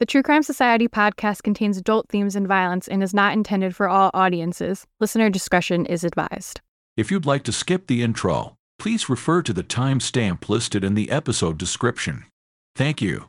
The True Crime Society podcast contains adult themes and violence and is not intended for all audiences. Listener discretion is advised. If you'd like to skip the intro, please refer to the timestamp listed in the episode description. Thank you.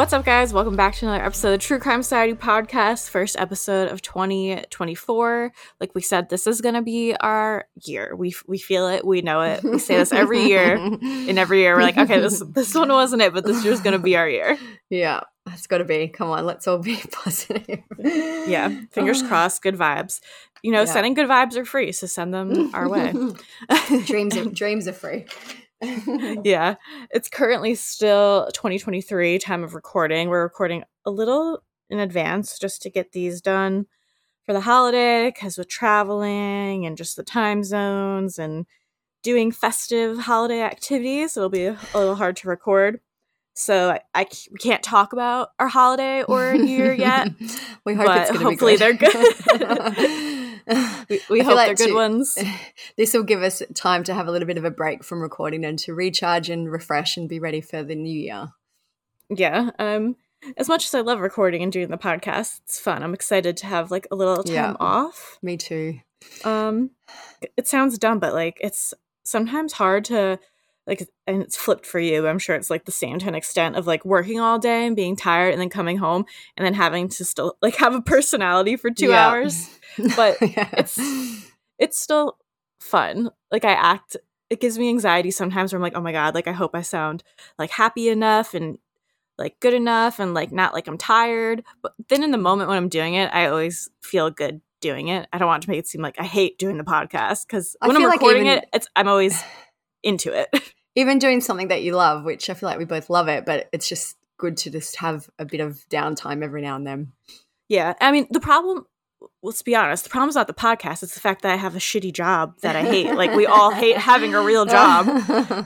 What's up, guys? Welcome back to another episode of the True Crime Society podcast, first episode of 2024. Like we said, this is going to be our year. We we feel it, we know it. We say this every year, and every year we're like, okay, this this one wasn't it, but this year's going to be our year. Yeah, it's got to be. Come on, let's all be positive. Yeah, fingers crossed, good vibes. You know, Yeah. sending good vibes are free, so send them our way. dreams, are, dreams are free. yeah, it's currently still 2023 time of recording. We're recording a little in advance just to get these done for the holiday because with traveling and just the time zones and doing festive holiday activities, it'll be a little hard to record. So I we can't talk about our holiday or New Year yet. we hope but it's going to be hopefully good. they're We, we hope like they're good to- ones. this will give us time to have a little bit of a break from recording and to recharge and refresh and be ready for the new year. yeah um as much as i love recording and doing the podcast it's fun i'm excited to have like a little time Yeah. off Me too. um it sounds dumb but like it's sometimes hard to like and it's flipped for you i'm sure it's like the same to an extent of like working all day and being tired and then coming home and then having to still like have a personality for two Yeah. hours but Yeah. it's it's still fun. Like I act it gives me anxiety sometimes where I'm like, oh my god, like I hope I sound like happy enough and like good enough and like not like I'm tired. But then in the moment when I'm doing it, I always feel good doing it. I don't want to make it seem like I hate doing the podcast because when I'm feel like recording even- it, it's I'm always into it. even doing something that you love, which I feel like we both love it, but it's just good to just have a bit of downtime every now and then. yeah. I mean, the problem let's be honest, the problem's not the podcast, it's the fact that I have a shitty job that I hate. like we all hate having a real job.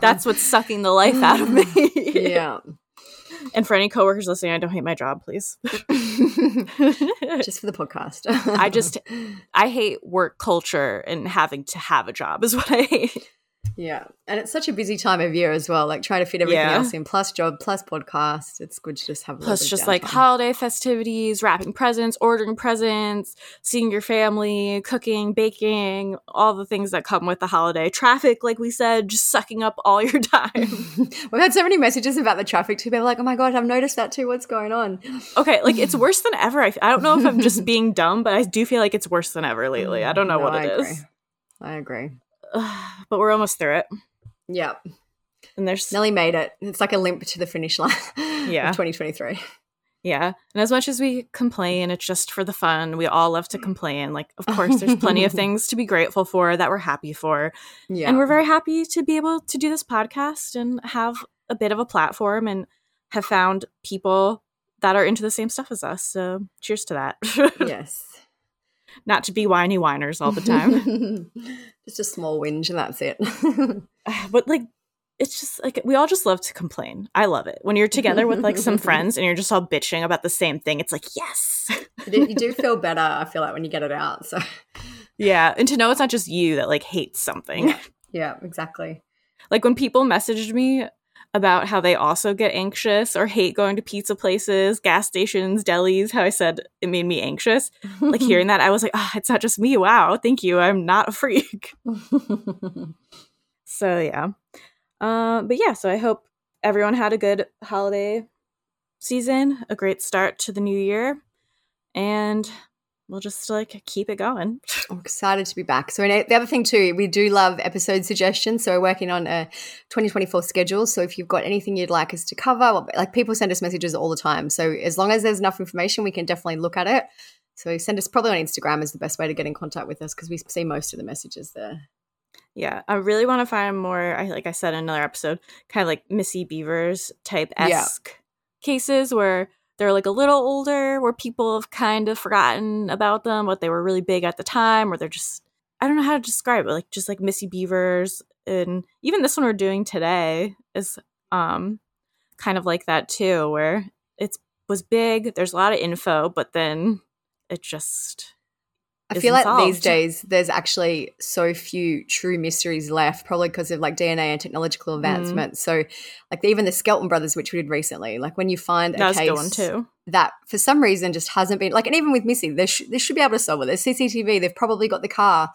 That's what's sucking the life out of me. yeah. And for any coworkers listening, I don't hate my job, please. just for the podcast. I just I hate work culture and having to have a job is what I hate. Yeah, and it's such a busy time of year as well. Like trying to fit everything Yeah. else in, plus job, plus podcast. It's good to just have a little Plus just like holiday festivities, wrapping presents, ordering presents, seeing your family, cooking, baking, all the things that come with the holiday. Traffic, like we said, just sucking up all your time. We've had so many messages about the traffic too. People are like, "Oh my god, I've noticed that too. What's going on?" okay, like it's worse than ever. I, I don't know if I'm just being dumb, but I do feel like it's worse than ever lately. I don't mm, know No, what I it agree. is. I agree. but we're almost through it. Yeah, And there's Nelly made it. It's like a limp to the finish line. Yeah. of 2023. Yeah. And as much as we complain, it's just for the fun. We all love to complain. Like, of course, there's plenty of things to be grateful for that we're happy for. Yeah, And we're very happy to be able to do this podcast and have a bit of a platform and have found people that are into the same stuff as us. So cheers to that. yes. Not to be whiny whiners all the time. just a small whinge, and that's it. but like, it's just like we all just love to complain. I love it. When you're together with like some friends and you're just all bitching about the same thing, it's like, yes. you, do, you do feel better. I feel like when you get it out. So Yeah. And to know it's not just you that like hates something. Yeah. yeah, exactly. Like when people messaged me about how they also get anxious or hate going to pizza places, gas stations, delis, how I said it made me anxious. Like hearing that, I was like, oh, it's not just me. Wow. Thank you. I'm not a freak. So yeah. Uh, but yeah, so I hope everyone had a good holiday season, a great start to the new year, and we'll just like keep it going. I'm excited to be back. So, and the other thing too, we do love episode suggestions. So, we're working on a 2024 schedule. So, if you've got anything you'd like us to cover, like people send us messages all the time. So, as long as there's enough information, we can definitely look at it. So, send us probably on Instagram is the best way to get in contact with us because we see most of the messages there. Yeah, I really want to find more. I like I said in another episode, kind of like Missy Beavers type Yeah. esque cases where they're like a little older, where people have kind of forgotten about them, what they were really big at the time, or they're just I don't know how to describe it, like just like Missy Beavers, and even this one we're doing today is um kind of like that too, where it was big. There's a lot of info, but then it just. I feel like isn't these days there's actually so few true mysteries left, probably because of like DNA and technological Mm-hmm. advancement. So, like even the Skelton brothers, which we did recently, like when you find a That a case that for some reason just hasn't been like, and even with Missy, they, sh- they should be able to solve it. There's CCTV, they've probably got the car.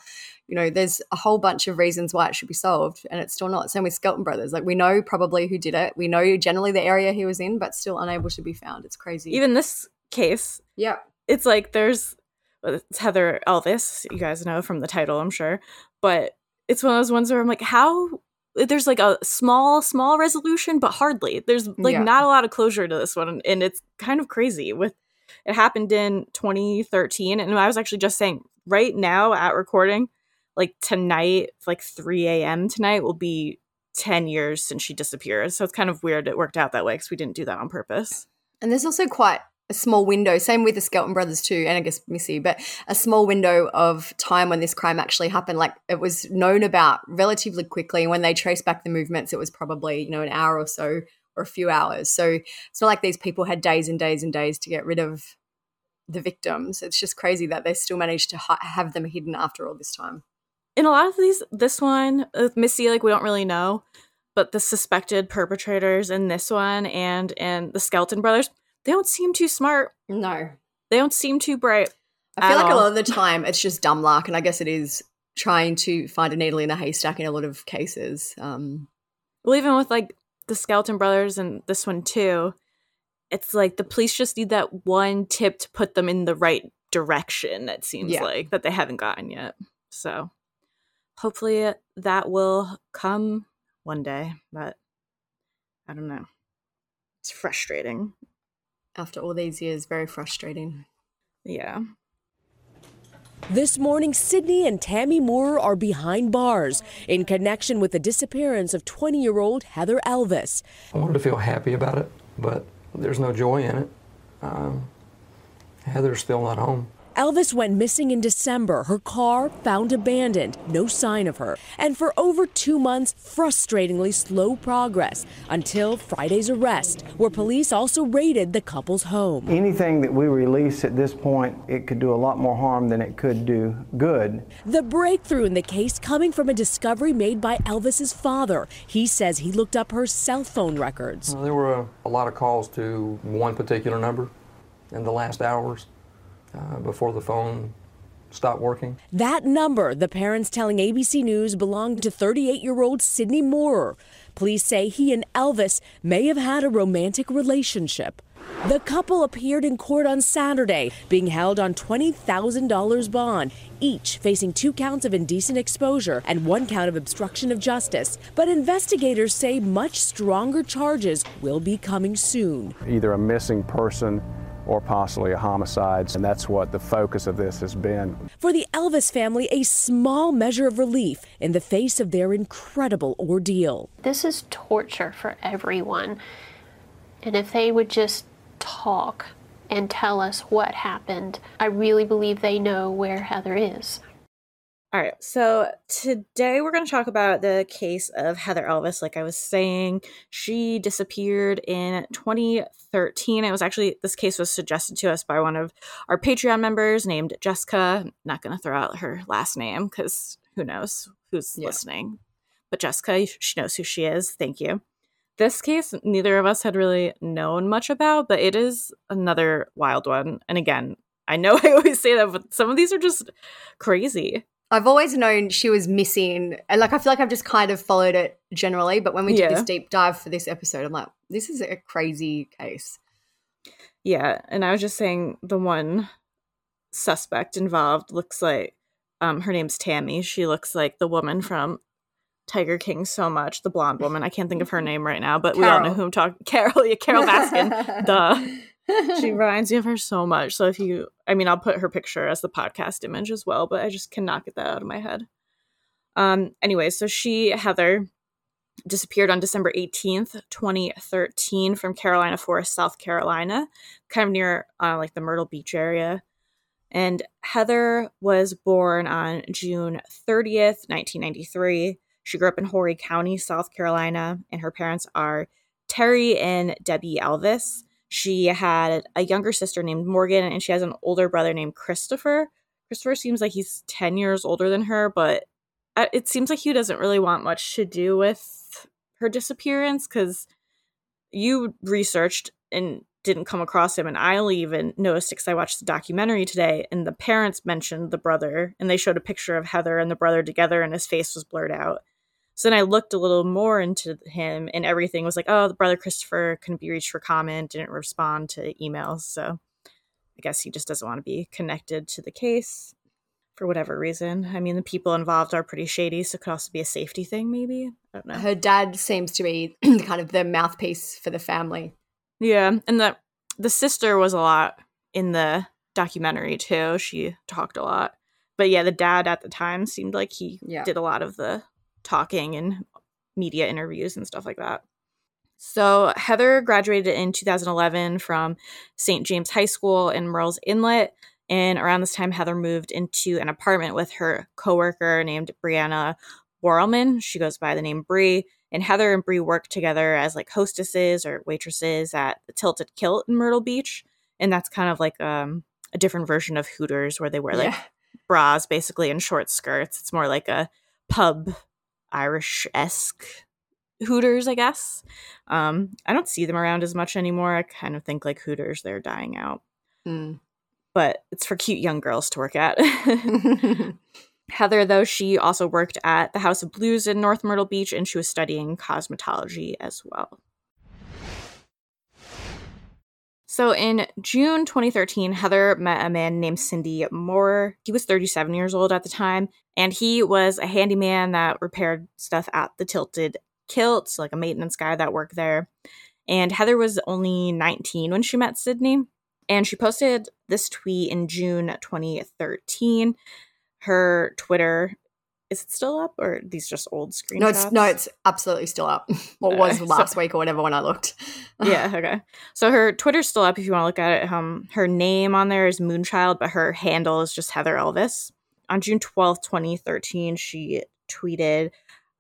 You know, there's a whole bunch of reasons why it should be solved, and it's still not. Same with Skelton brothers. Like we know probably who did it. We know generally the area he was in, but still unable to be found. It's crazy. Even this case, yeah, it's like there's Uh, it's Heather Elvis, you guys know from the title, I'm sure. But it's one of those ones where I'm like, how there's like a small, small resolution, but hardly. There's like Yeah. not a lot of closure to this one, and it's kind of crazy. With it happened in 2013, and I was actually just saying right now at recording, like tonight, like 3 a.m. tonight will be 10 years since she disappeared. So it's kind of weird it worked out that way because we didn't do that on purpose. And there's also quite a small window, same with the Skelton brothers too, and I guess Missy, but a small window of time when this crime actually happened. Like it was known about relatively quickly. And when they traced back the movements, it was probably, you know, an hour or so or a few hours. So it's not like these people had days and days and days to get rid of the victims. It's just crazy that they still managed to ha- have them hidden after all this time. in a lot of these this one with missy like we don't really know but the suspected perpetrators in this one and and the Skelton brothers they don't seem too smart No. they don't seem too bright I feel like a lot of the time it's just dumb luck, and I guess it is trying to find a needle in a haystack in a lot of cases. Um, well even with like the Skelton brothers and this one too it's like the police just need that one tip to put them in the right direction it seems Yeah. like that they haven't gotten yet so hopefully that will come one day but i don't know it's frustrating after all these years, very frustrating. yeah This morning, Sidney and Tammy Moorer are behind bars in connection with the disappearance of 20 year old Heather Elvis. I wanted to feel happy about it, but there's no joy in it. Um, Heather's still not home. Elvis went missing in December. Her car found abandoned, no sign of her. And for over two months, frustratingly slow progress until Friday's arrest, where police also raided the couple's home. Anything that we release at this point, it could do a lot more harm than it could do good. The breakthrough in the case coming from a discovery made by Elvis's father. He says he looked up her cell phone records. Uh, there were a, a lot of calls to one particular number in the last hours uh, before the phone stopped working. That number, the parents telling ABC News, belonged to 38 year old Sidney Moorer. Police say he and Elvis may have had a romantic relationship. The couple appeared in court on Saturday, being held on $20,000 bond, each facing two counts of indecent exposure and one count of obstruction of justice. But investigators say much stronger charges will be coming soon. either a missing person or possibly a homicide, and that's what the focus of this has been. For the Elvis family, a small measure of relief in the face of their incredible ordeal. This is torture for everyone. And if they would just talk and tell us what happened, I really believe they know where Heather is. All right, so today we're going to talk about the case of Heather Elvis. Like I was saying, she disappeared in 2013. It was actually, this case was suggested to us by one of our Patreon members named Jessica. I'm not going to throw out her last name because who knows who's Yeah. listening. But Jessica, she knows who she is. Thank you. This case, neither of us had really known much about, but it is another wild one. And again, I know I always say that, but some of these are just crazy. I've always known she was missing. And like, I feel like I've just kind of followed it generally. But when we did Yeah. this deep dive for this episode, I'm like, this is a crazy case. Yeah, and I was just saying the one suspect involved looks like um her name's Tammy. She looks like the woman from Tiger King so much, the blonde woman. I can't think of her name right now, but we all know who I'm talking Carol, yeah, Carole Baskin. Duh. She reminds me of her so much. So if you I mean I'll put her picture as the podcast image as well, but I just cannot get that out of my head. Um anyway, so she Heather disappeared on December 18th, 2013 from Carolina Forest, South Carolina, kind of near uh, like the Myrtle Beach area. And Heather was born on June 30th, 1993. She grew up in Horry County, South Carolina, and her parents are Terry and Debbie Elvis. She had a younger sister named Morgan, and she has an older brother named Christopher. Christopher seems like he's 10 years older than her, but uh, it seems like he doesn't really want much to do with her disappearance because you researched and didn't come across him and i even noticed because i watched the documentary today and the parents mentioned the brother and they showed a picture of heather and the brother together and his face was blurred out so then i looked a little more into him and everything was like oh the brother christopher couldn't be reached for comment didn't respond to emails so i guess he just doesn't want to be connected to the case for whatever reason i mean the people involved are pretty shady so it could also be a safety thing maybe i don't know Her dad seems to be kind of the mouthpiece for the family. Yeah, and the the sister was a lot in the documentary too. She talked a lot. But yeah, the dad at the time seemed like he Yeah. did a lot of the talking and media interviews and stuff like that. So Heather graduated in 2011 from St. James High School in Murrells Inlet. And around this time, Heather moved into an apartment with her coworker named Brianna Warrelman. She goes by the name Bree. And Heather and Bree worked together as like hostesses or waitresses at the Tilted Kilt in Myrtle Beach. And that's kind of like um, a different version of Hooters where they wear like Yeah. bras basically and short skirts. It's more like a pub Irish esque Hooters, I guess. Um, I don't see them around as much anymore. I kind of think like Hooters, they're dying out. Mm. But it's for cute young girls to work at. Heather, though, she also worked at the House of Blues in North Myrtle Beach and she was studying cosmetology as well. So in June 2013, Heather met a man named Sidney Moorer. He was 37 years old at the time, and he was a handyman that repaired stuff at the Tilted Kilt, so like a maintenance guy that worked there. And Heather was only 19 when she met Sidney. And she posted this tweet in June 2013. Her Twitter is it still up or are these just old screenshots? no, it's no, it's absolutely still up. What was Okay, so- last week or whatever when I looked. yeah, okay. So her Twitter's still up if you want to look at it. Um, her name on there is Moonchild, but her handle is just Heather Elvis. On June twelfth, 2013, she tweeted,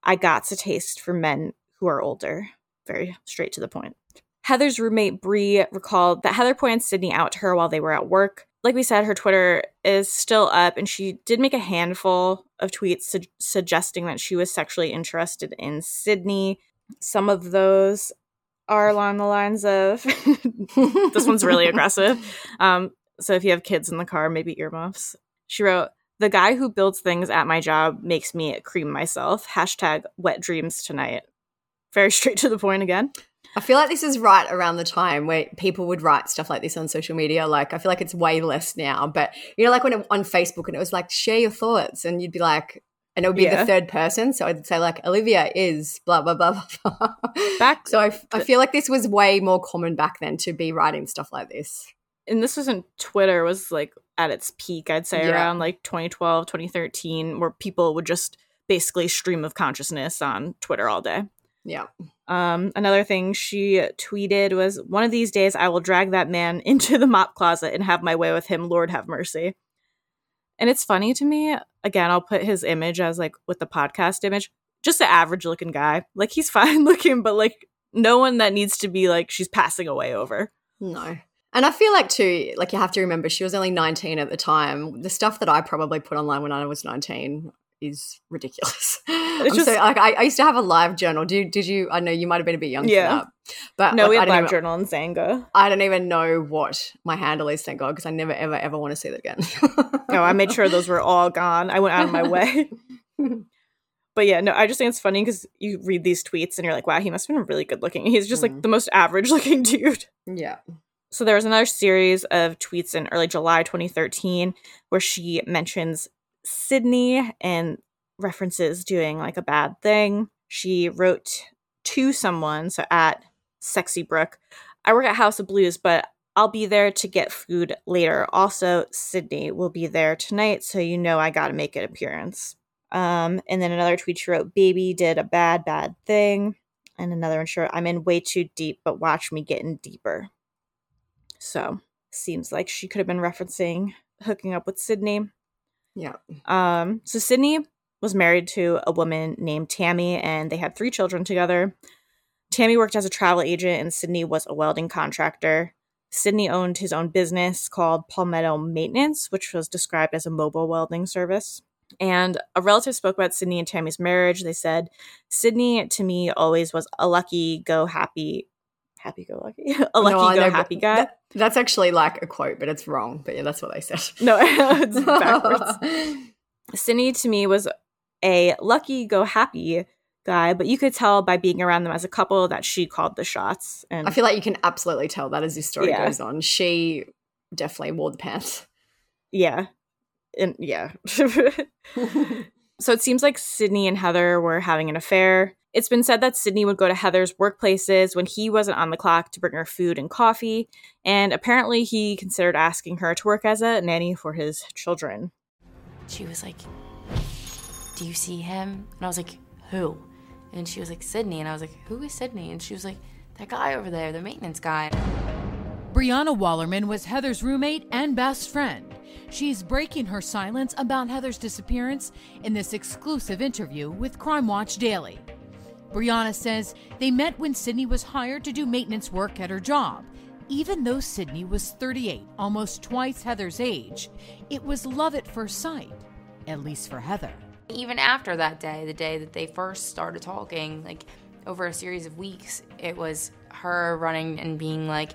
I got a taste for men who are older. Very straight to the point. Heather's roommate Bree recalled that Heather pointed Sidney out to her while they were at work. Like we said, her Twitter is still up, and she did make a handful of tweets su- suggesting that she was sexually interested in Sidney. Some of those are along the lines of this one's really aggressive. Um, so if you have kids in the car, maybe earmuffs. She wrote, The guy who builds things at my job makes me cream myself. Hashtag wet dreams tonight. Very straight to the point again. I feel like this is right around the time where people would write stuff like this on social media. Like, I feel like it's way less now. But you know, like when it, on Facebook and it was like, share your thoughts, and you'd be like, and it would be Yeah. the third person. So I'd say like, Olivia is blah blah blah blah. blah. Back So I, I feel like this was way more common back then to be writing stuff like this. and this wasn't Twitter was like at its peak, I'd say Yeah. around like 2012, 2013, where people would just basically stream of consciousness on Twitter all day. Yeah. Um, another thing she tweeted was, "One of these days, I will drag that man into the mop closet and have my way with him. Lord have mercy." And it's funny to me. Again, I'll put his image as like with the podcast image, just an average looking guy. Like he's fine looking, but like no one that needs to be like she's passing away over. No. And I feel like too, like you have to remember, she was only 19 at the time. The stuff that I probably put online when I was 19 is ridiculous. I'm just- so, like, I, I used to have a live journal. Did, did you? I know you might have been a bit young Yeah. for that. But no, like, we had live even- journal and Xanga. I don't even know what my handle is, thank God, because I never, ever, ever want to see that again. No, I made sure those were all gone. I went out of my way. but yeah, no, I just think it's funny because you read these tweets and you're like, wow, he must have been really good looking. He's just like Mm. the most average looking dude. yeah. So there was another series of tweets in early July 2013 where she mentions Sidney and references doing like a bad thing. She wrote to someone, so at Sexy Brook, I work at House of Blues, but I'll be there to get food later. Also, Sidney will be there tonight, so you know I gotta make an appearance. Um, and then another tweet she wrote, Baby did a bad, bad thing. And another one she wrote, I'm in way too deep, but watch me getting deeper. So seems like she could have been referencing hooking up with Sidney. Yeah. Um, so Sidney was married to a woman named Tammy, and they had three children together. Tammy worked as a travel agent and Sidney was a welding contractor. Sidney owned his own business called Palmetto Maintenance, which was described as a mobile welding service. And a relative spoke about Sidney and Tammy's marriage. They said, Sidney to me always was a lucky, go happy, happy go lucky, a lucky No, go know, happy guy. that- that's actually like a quote, but it's wrong. But yeah, that's what they said. no, it's backwards. Sidney to me was a lucky go happy guy, but you could tell by being around them as a couple that she called the shots. And I feel like you can absolutely tell that as this story Yeah. goes on. She definitely wore the pants. yeah. And yeah. So it seems like Sidney and Heather were having an affair. It's been said that Sidney would go to Heather's workplaces when he wasn't on the clock to bring her food and coffee, and apparently he considered asking her to work as a nanny for his children. she was like, Do you see him? And I was like, Who? And she was like, Sidney. And I was like, Who is Sidney? And she was like, That guy over there, the maintenance guy. Brianna Wallerman was Heather's roommate and best friend. She's breaking her silence about Heather's disappearance in this exclusive interview with Crime Watch Daily. Brianna says they met when Sidney was hired to do maintenance work at her job. Even though Sidney was 38, almost twice Heather's age, it was love at first sight, at least for Heather. Even after that day, the day that they first started talking, like over a series of weeks, it was her running and being like,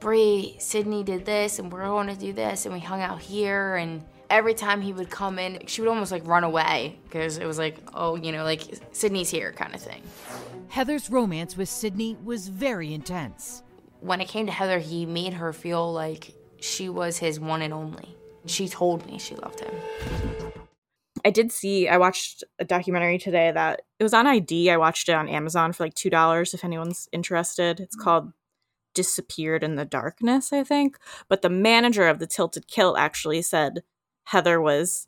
Bree, Sidney did this, and we're going to do this, and we hung out here. And every time he would come in, she would almost like run away because it was like, oh, you know, like Sidney's here kind of thing. Heather's romance with Sidney was very intense. When it came to Heather, he made her feel like she was his one and only. She told me she loved him. I did see, I watched a documentary today that it was on ID. I watched it on Amazon for like $2 if anyone's interested. It's mm-hmm. called Disappeared in the Darkness, I think. But the manager of the Tilted Kilt actually said Heather was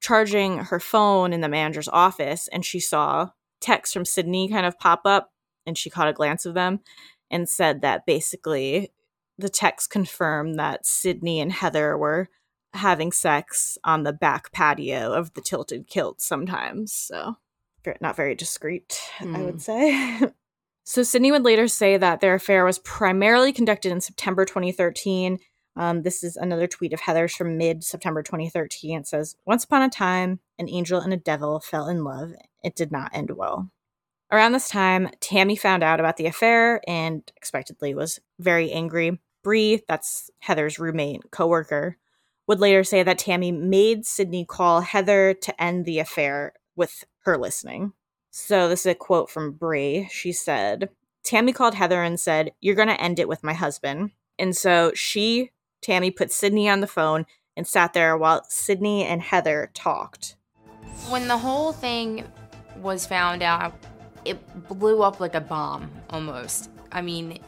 charging her phone in the manager's office and she saw texts from Sidney kind of pop up and she caught a glance of them and said that basically the text confirmed that Sidney and Heather were having sex on the back patio of the tilted kilt sometimes. So, not very discreet, I would hmm. say. so, Sidney would later say that their affair was primarily conducted in September 2013. Um, this is another tweet of Heather's from mid September 2013. It says, Once upon a time, an angel and a devil fell in love. It did not end well. Around this time, Tammy found out about the affair and expectedly was very angry. Bree, that's Heather's roommate, coworker, would later say that Tammy made Sidney call Heather to end the affair with her listening. So this is a quote from Bree. She said, Tammy called Heather and said, You're going to end it with my husband. And so she, Tammy, put Sidney on the phone and sat there while Sidney and Heather talked. When the whole thing was found out, it blew up like a bomb almost. I mean,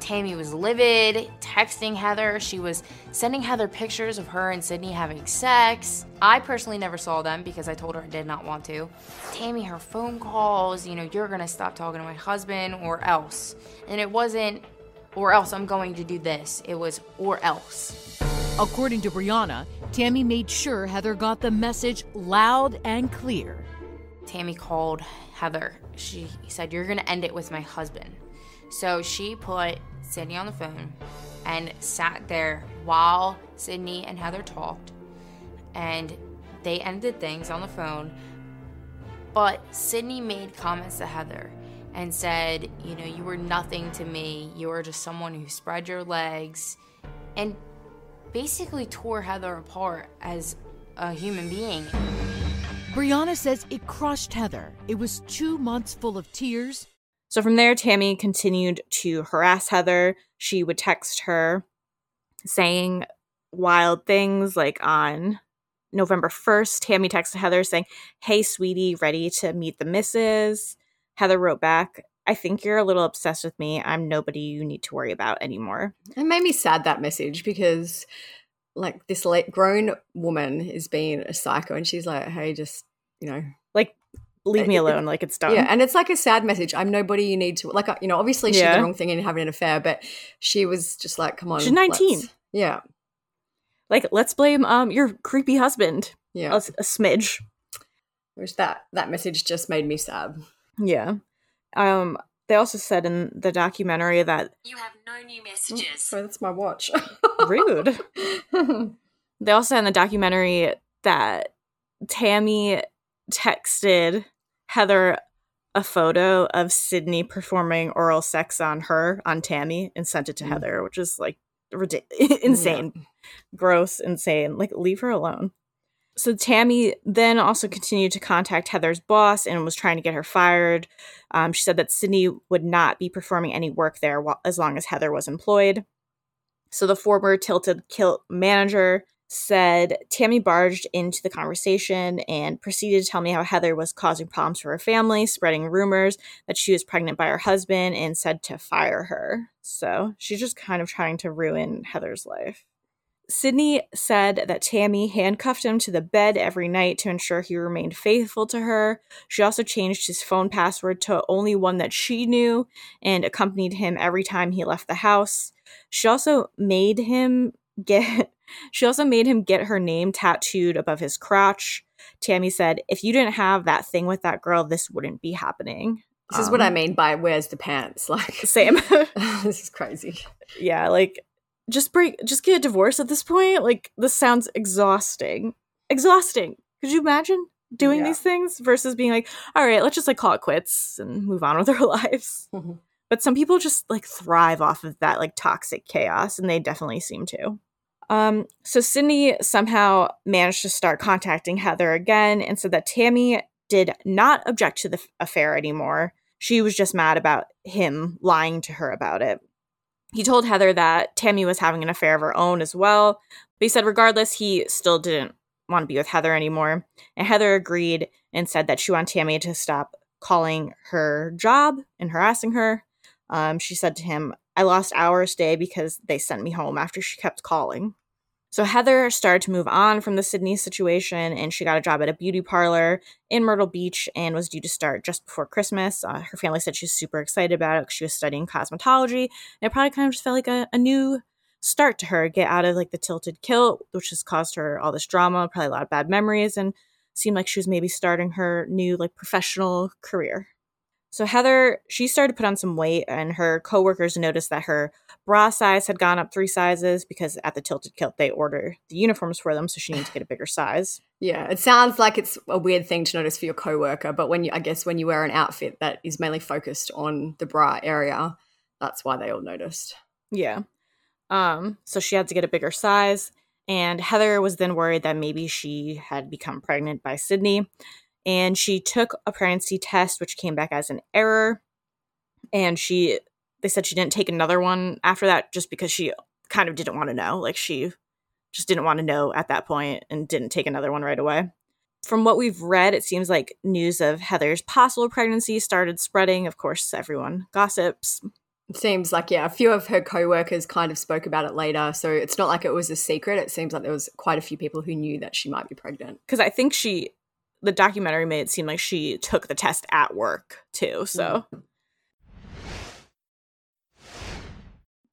Tammy was livid, texting Heather. She was sending Heather pictures of her and Sidney having sex. I personally never saw them because I told her I did not want to. Tammy, her phone calls, you know, you're gonna stop talking to my husband or else. And it wasn't, or else I'm going to do this. It was, or else. According to Brianna, Tammy made sure Heather got the message loud and clear. Tammy called Heather. She said, You're gonna end it with my husband. So she put Sidney on the phone and sat there while Sidney and Heather talked. And they ended things on the phone. But Sidney made comments to Heather and said, You know, you were nothing to me. You were just someone who spread your legs. And basically tore Heather apart as a human being. Brianna says it crushed Heather. It was two months full of tears. So from there, Tammy continued to harass Heather. She would text her saying wild things like on November 1st, Tammy texted Heather saying, Hey, sweetie, ready to meet the missus? Heather wrote back, I think you're a little obsessed with me. I'm nobody you need to worry about anymore. It made me sad that message because, like, this late grown woman is being a psycho, and she's like, "Hey, just you know, leave me alone. Like, it's done. yeah." And it's like a sad message. I'm nobody you need to like. uh, You know, obviously she did the wrong thing in having an affair, but she was just like, "Come on, She's 19. Yeah, Like, let's blame um your creepy husband. yeah. A, a smidge. Which that that message just made me sad. Yeah. Um, they also said in the documentary that You have no new messages. so that's my watch. rude. they also said in the documentary that Tammy texted Heather a photo of Sidney performing oral sex on her on Tammy and sent it to Mm. Heather, which is like ridiculous, insane, gross, insane. Like leave her alone. So Tammy then also continued to contact Heather's boss and was trying to get her fired. Um, she said that Sidney would not be performing any work there while, as long as Heather was employed. So the former Tilted Kilt manager said Tammy barged into the conversation and proceeded to tell me how Heather was causing problems for her family, spreading rumors that she was pregnant by her husband, and said to fire her. So she's just kind of trying to ruin Heather's life. Sidney said that Tammy handcuffed him to the bed every night to ensure he remained faithful to her. She also changed his phone password to only one that she knew and accompanied him every time he left the house. She also made him get she also made him get her name tattooed above his crotch. Tammy said, "If you didn't have that thing with that girl, this wouldn't be happening." This is what I Um, mean by where's the pants? Like Same. this is crazy. yeah, like just break just get a divorce at this point. Like this sounds exhausting. Exhausting. Could you imagine doing Yeah. these things versus being like, all right, let's just like call it quits and move on with our lives. Mhm. But some people just like thrive off of that like toxic chaos, and they definitely seem to. Um, so Sidney somehow managed to start contacting Heather again and said that Tammy did not object to the affair anymore. She was just mad about him lying to her about it. He told Heather that Tammy was having an affair of her own as well, but he said regardless, he still didn't want to be with Heather anymore. And Heather agreed and said that she wanted Tammy to stop calling her job and harassing her. Um, she said to him, I lost hours day because they sent me home after she kept calling. So Heather started to move on from the Sidney situation and she got a job at a beauty parlor in Myrtle Beach and was due to start just before Christmas. Uh, her family said she was super excited about it because she was studying cosmetology. And it probably kind of just felt like a, a new start to her, get out of like the tilted kilt, which has caused her all this drama, probably a lot of bad memories, and seemed like she was maybe starting her new like professional career. So Heather, she started to put on some weight, and her coworkers noticed that her bra size had gone up three sizes because at the Tilted Kilt they order the uniforms for them, so she needed to get a bigger size. Yeah, it sounds like it's a weird thing to notice for your coworker, but when you, I guess, when you wear an outfit that is mainly focused on the bra area, that's why they all noticed. Yeah. Um, so she had to get a bigger size, and Heather was then worried that maybe she had become pregnant by Sidney. And she took a pregnancy test, which came back as an error. And she, they said she didn't take another one after that just because she kind of didn't want to know. Like she just didn't want to know at that point and didn't take another one right away. From what we've read, it seems like news of Heather's possible pregnancy started spreading. Of course, everyone gossips. Seems like yeah, a few of her coworkers kind of spoke about it later, so it's not like it was a secret. It seems like there was quite a few people who knew that she might be pregnant. because I think she, the documentary made it seem like she took the test at work too. So mm-hmm.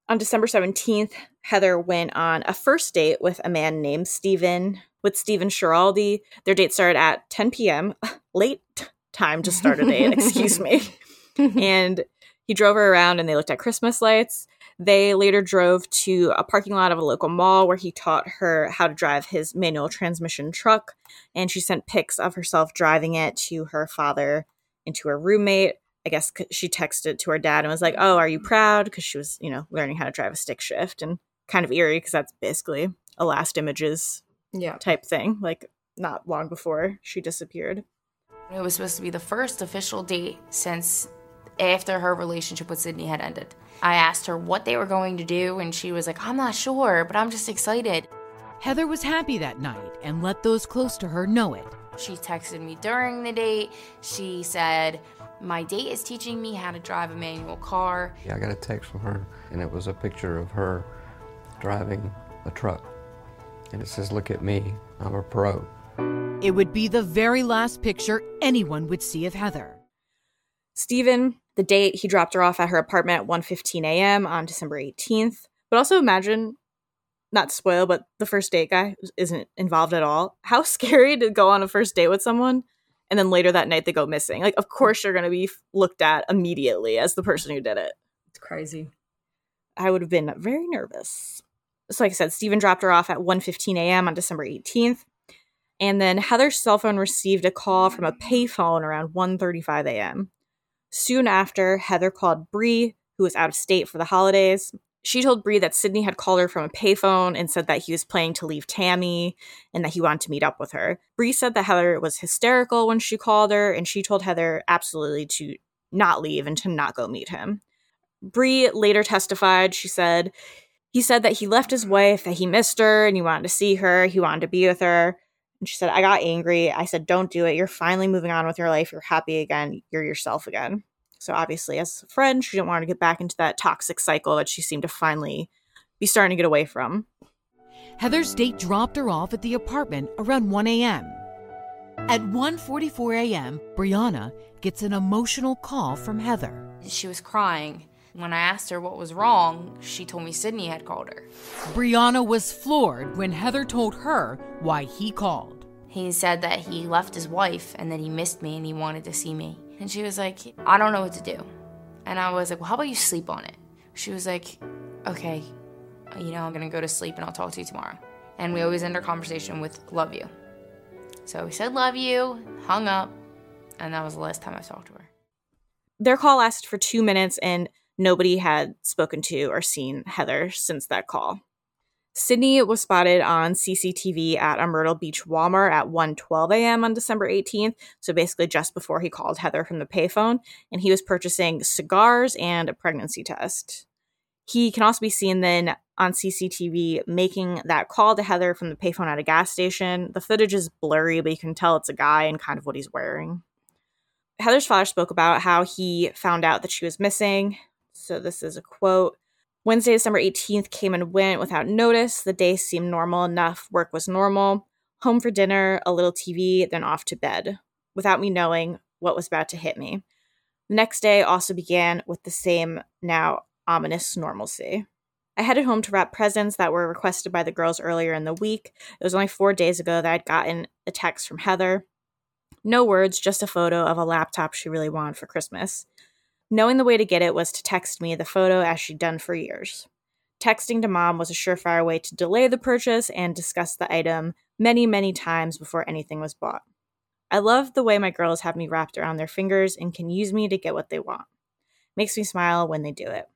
on December 17th, Heather went on a first date with a man named Steven, with Steven Schiraldi. Their date started at 10 p.m., late time to start a date, excuse me. and he drove her around and they looked at Christmas lights. They later drove to a parking lot of a local mall where he taught her how to drive his manual transmission truck. And she sent pics of herself driving it to her father and to her roommate. I guess she texted to her dad and was like, Oh, are you proud? Because she was, you know, learning how to drive a stick shift and kind of eerie because that's basically a last images Yeah. type thing, like not long before she disappeared. It was supposed to be the first official date since after her relationship with Sidney had ended. I asked her what they were going to do, and she was like, I'm not sure, but I'm just excited. Heather was happy that night and let those close to her know it. She texted me during the date. She said, My date is teaching me how to drive a manual car. Yeah, I got a text from her, and it was a picture of her driving a truck. And it says, Look at me, I'm a pro. It would be the very last picture anyone would see of Heather. Stephen, the date he dropped her off at her apartment at 1:15 a.m. on December 18th. But also imagine not to spoil, but the first date guy isn't involved at all. How scary to go on a first date with someone and then later that night they go missing. Like, of course, you're going to be looked at immediately as the person who did it. It's crazy. I would have been very nervous. So, like I said, Stephen dropped her off at 1:15 a.m. on December 18th, and then Heather's cell phone received a call from a payphone around 1:35 a.m. Soon after, Heather called Bree, who was out of state for the holidays. She told Bree that Sidney had called her from a payphone and said that he was planning to leave Tammy and that he wanted to meet up with her. Bree said that Heather was hysterical when she called her, and she told Heather absolutely to not leave and to not go meet him. Bree later testified. She said he said that he left his wife, that he missed her, and he wanted to see her, he wanted to be with her. And she said, I got angry. I said, Don't do it. You're finally moving on with your life. You're happy again. You're yourself again. So obviously, as a friend, she didn't want to get back into that toxic cycle that she seemed to finally be starting to get away from. Heather's date dropped her off at the apartment around 1 a.m. At 1:44 a.m., Brianna gets an emotional call from Heather. She was crying. When I asked her what was wrong, she told me Sidney had called her. Brianna was floored when Heather told her why he called. He said that he left his wife and that he missed me and he wanted to see me. And she was like, I don't know what to do. And I was like, Well, how about you sleep on it? She was like, Okay, you know, I'm gonna go to sleep and I'll talk to you tomorrow. And we always end our conversation with, Love you. So we said, Love you, hung up, and that was the last time I talked to her. Their call lasted for two minutes, and nobody had spoken to or seen Heather since that call. Sidney was spotted on CCTV at a Myrtle Beach Walmart at 1:12 a.m. on December 18th, so basically just before he called Heather from the payphone, and he was purchasing cigars and a pregnancy test. He can also be seen then on CCTV making that call to Heather from the payphone at a gas station. The footage is blurry, but you can tell it's a guy and kind of what he's wearing. Heather's father spoke about how he found out that she was missing. So this is a quote. Wednesday, December 18th came and went without notice. The day seemed normal enough. Work was normal. Home for dinner, a little TV, then off to bed, without me knowing what was about to hit me. The next day also began with the same, now ominous normalcy. I headed home to wrap presents that were requested by the girls earlier in the week. It was only four days ago that I'd gotten a text from Heather. No words, just a photo of a laptop she really wanted for Christmas. Knowing the way to get it was to text me the photo as she'd done for years. Texting to mom was a surefire way to delay the purchase and discuss the item many, many times before anything was bought. I love the way my girls have me wrapped around their fingers and can use me to get what they want. Makes me smile when they do it.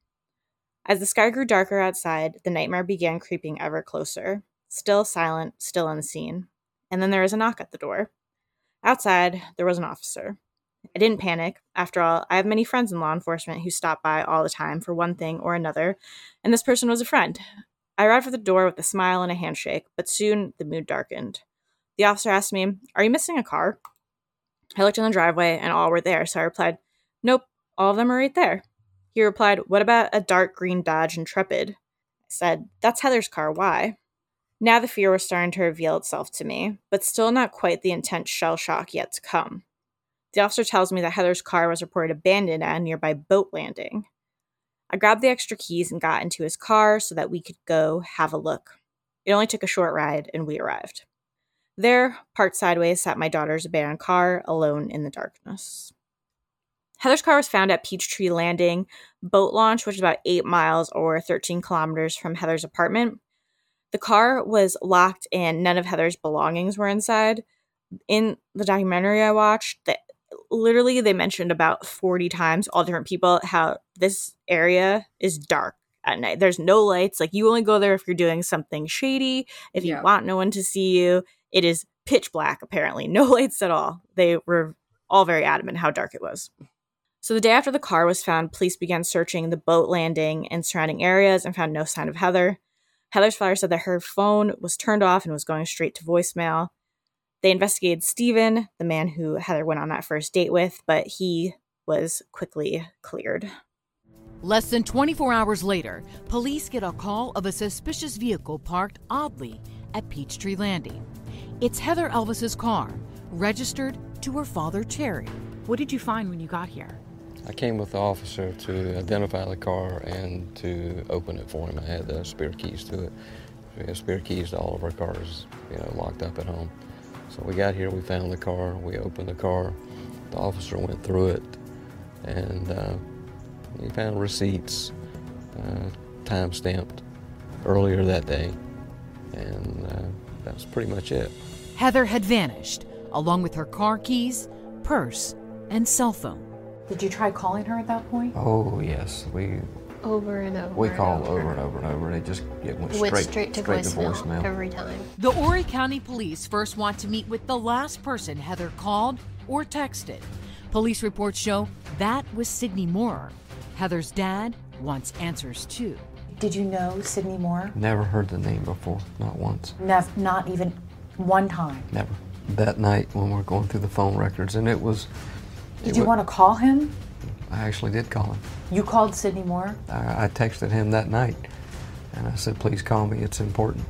As the sky grew darker outside, the nightmare began creeping ever closer. Still silent, still unseen. And then there was a knock at the door. Outside, there was an officer. I didn't panic. After all, I have many friends in law enforcement who stop by all the time for one thing or another, and this person was a friend. I arrived at the door with a smile and a handshake, but soon the mood darkened. The officer asked me, Are you missing a car? I looked in the driveway and all were there, so I replied, Nope, all of them are right there. He replied, What about a dark green Dodge Intrepid? I said, That's Heather's car. Why? Now the fear was starting to reveal itself to me, but still not quite the intense shell shock yet to come. The officer tells me that Heather's car was reported abandoned at a nearby boat landing. I grabbed the extra keys and got into his car so that we could go have a look. It only took a short ride, and we arrived. There, parked sideways, sat my daughter's abandoned car, alone in the darkness. Heather's car was found at Peachtree Landing boat launch, which is about eight miles or 13 kilometers from Heather's apartment. The car was locked and none of Heather's belongings were inside. In the documentary I watched, that literally they mentioned about 40 times all different people how this area is dark at night. There's no lights. Like you only go there if you're doing something shady, if you want no one to see you. It is pitch black apparently. No lights at all. They were all very adamant how dark it was. So the day after the car was found, police began searching the boat landing and surrounding areas and found no sign of Heather. Heather's father said that her phone was turned off and was going straight to voicemail. They investigated Steven, the man who Heather went on that first date with, but he was quickly cleared. Less than 24 hours later, police get a call of a suspicious vehicle parked oddly at Peachtree Landing. It's Heather Elvis's car, registered to her father Terry. What did you find when you got here? I came with the officer to identify the car and to open it for him. I had the spare keys to it. We have spare keys to all of our cars, you know, locked up at home. So we got here, we found the car, we opened the car, the officer went through it, and uh, we found receipts, uh, time stamped earlier that day, and uh, that was pretty much it. Heather had vanished, along with her car keys, purse, and cell phone. Did you try calling her at that point? Oh yes, we Over and over. we and called over. over and over and over. They just it went Went straight, straight to straight voicemail, to voicemail. every time. The Horry County Police first want to meet with the last person Heather called or texted. Police reports show that was Sidney Moorer. Heather's dad wants answers too. Did you know Sidney Moorer? Never heard the name before, not once. Nev- not even one time. Never. That night when we were going through the phone records, and it was. Did you want to call him? I actually did call him. You called Sidney Moorer? I, I texted him that night, and I said, "Please call me. It's important."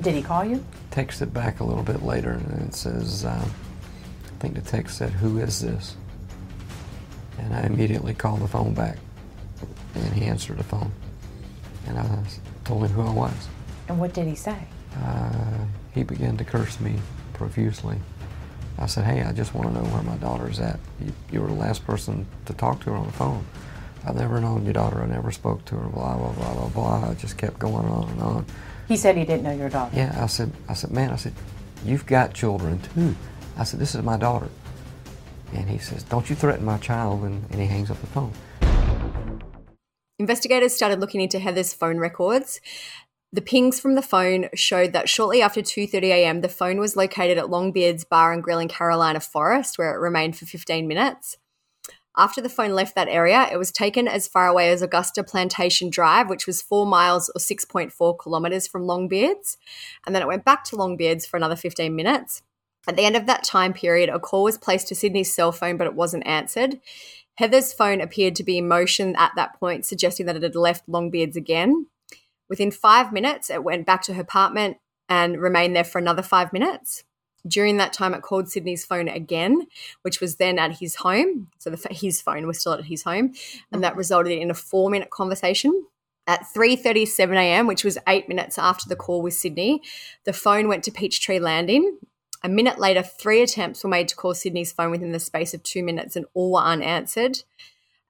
Did he call you? Texted back a little bit later, and it says, um, "I think the text said, who is this?" And I immediately called the phone back, and he answered the phone, and I told him who I was. And what did he say? Uh, he began to curse me profusely. I said, Hey, I just want to know where my daughter's at. You, you were the last person to talk to her on the phone. I've never known your daughter. I never spoke to her. Blah blah blah blah blah. I just kept going on and on. He said he didn't know your daughter. Yeah, I said, I said, man, I said, you've got children too. I said, this is my daughter. And he says, don't you threaten my child. And, and he hangs up the phone. Investigators started looking into Heather's phone records. The pings from the phone showed that shortly after 2:30 a.m., the phone was located at Longbeard's Bar and Grill in Carolina Forest, where it remained for 15 minutes. After the phone left that area, it was taken as far away as Augusta Plantation Drive, which was four miles or 6.4 kilometers from Longbeards, and then it went back to Longbeards for another 15 minutes. At the end of that time period, a call was placed to Sidney's cell phone, but it wasn't answered. Heather's phone appeared to be in motion at that point, suggesting that it had left Longbeards again. Within five minutes, it went back to her apartment and remained there for another five minutes. During that time, it called Sidney's phone again, which was then at his home. So the, his phone was still at his home, and that resulted in a four-minute conversation. At 3:37 a.m., which was eight minutes after the call with Sidney, the phone went to Peachtree Landing. A minute later, three attempts were made to call Sidney's phone within the space of two minutes, and all were unanswered.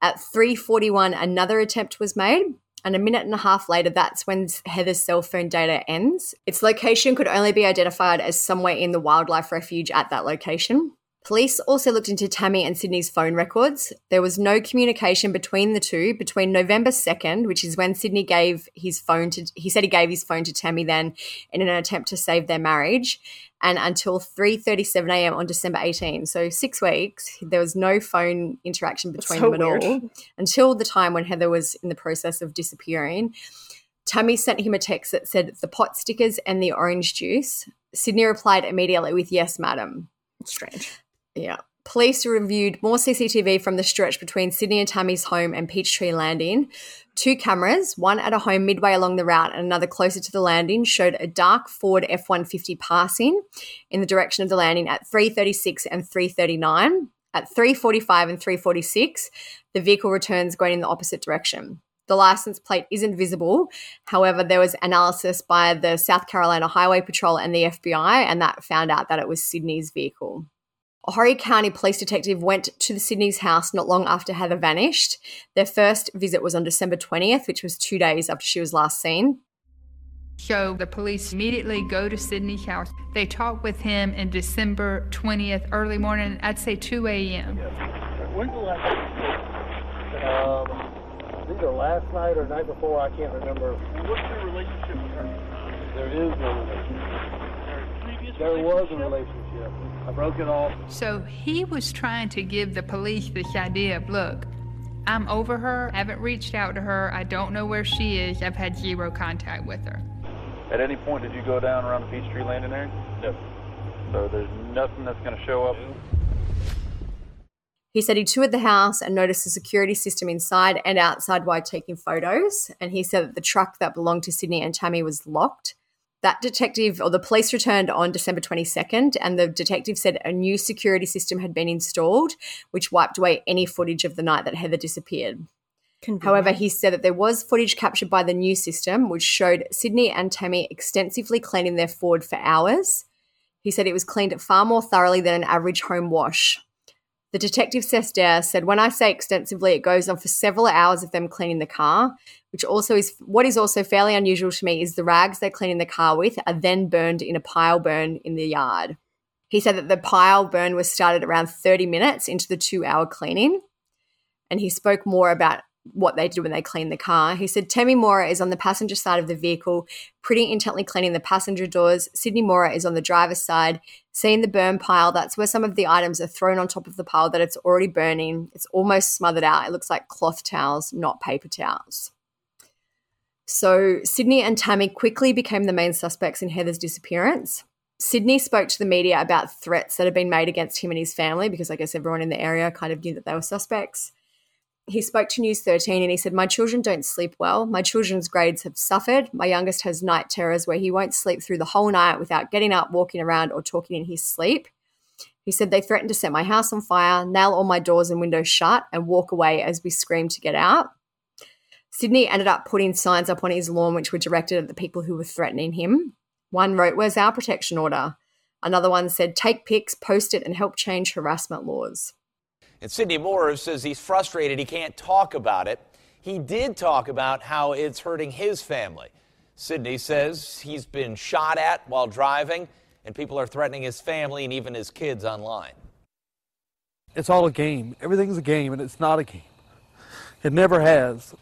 At 3:41, another attempt was made, and a minute and a half later, that's when Heather's cell phone data ends. Its location could only be identified as somewhere in the wildlife refuge at that location. Police also looked into Tammy and Sidney's phone records. There was no communication between the two between November 2nd, which is when Sidney gave his phone to, he said he gave his phone to Tammy then in an attempt to save their marriage, and until 3.37 a.m. on December 18. So six weeks, there was no phone interaction between so them at weird. all until the time when Heather was in the process of disappearing. Tammy sent him a text that said the pot stickers and the orange juice. Sidney replied immediately with yes, madam. Strange. Yeah. Police reviewed more CCTV from the stretch between Sidney and Tammy's home and Peachtree Landing. Two cameras, one at a home midway along the route and another closer to the landing, showed a dark Ford F 150 passing in the direction of the landing at 336 and 339. At 345 and 346, the vehicle returns going in the opposite direction. The license plate isn't visible. However, there was analysis by the South Carolina Highway Patrol and the FBI, and that found out that it was Sidney's vehicle. A Horry County police detective went to the Sidney's house not long after Heather vanished. Their first visit was on December 20th, which was two days after she was last seen. So the police immediately go to Sidney's house. They talk with him in December 20th, early morning, I'd say 2 a.m. When's the last um, either last night or night before, I can't remember. What's your relationship with her? There is no relationship. There was a relationship. I broke it off. So he was trying to give the police this idea of look, I'm over her, haven't reached out to her, I don't know where she is, I've had zero contact with her. At any point, did you go down around the Peachtree Landing area? No. So there's nothing that's going to show up. He said he toured the house and noticed the security system inside and outside while taking photos. And he said that the truck that belonged to Sidney and Tammy was locked. That detective or the police returned on December 22nd, and the detective said a new security system had been installed, which wiped away any footage of the night that Heather disappeared. However, he said that there was footage captured by the new system, which showed Sidney and Tammy extensively cleaning their Ford for hours. He said it was cleaned far more thoroughly than an average home wash. The detective Sester said, When I say extensively, it goes on for several hours of them cleaning the car, which also is what is also fairly unusual to me is the rags they're cleaning the car with are then burned in a pile burn in the yard. He said that the pile burn was started around 30 minutes into the two hour cleaning. And he spoke more about what they do when they clean the car. He said Tammy Moorer is on the passenger side of the vehicle, pretty intently cleaning the passenger doors. Sidney Moorer is on the driver's side, seeing the burn pile. That's where some of the items are thrown on top of the pile that it's already burning. It's almost smothered out. It looks like cloth towels, not paper towels. So Sidney and Tammy quickly became the main suspects in Heather's disappearance. Sidney spoke to the media about threats that had been made against him and his family because I guess everyone in the area kind of knew that they were suspects he spoke to News 13 and he said, My children don't sleep well. My children's grades have suffered. My youngest has night terrors where he won't sleep through the whole night without getting up, walking around, or talking in his sleep. He said they threatened to set my house on fire, nail all my doors and windows shut, and walk away as we screamed to get out. Sidney ended up putting signs up on his lawn which were directed at the people who were threatening him. One wrote, Where's our protection order? Another one said, Take pics, post it, and help change harassment laws. And Sidney Moorer says he's frustrated he can't talk about it. He did talk about how it's hurting his family. Sidney says he's been shot at while driving, and people are threatening his family and even his kids online. It's all a game. Everything's a game, and it's not a game. It never has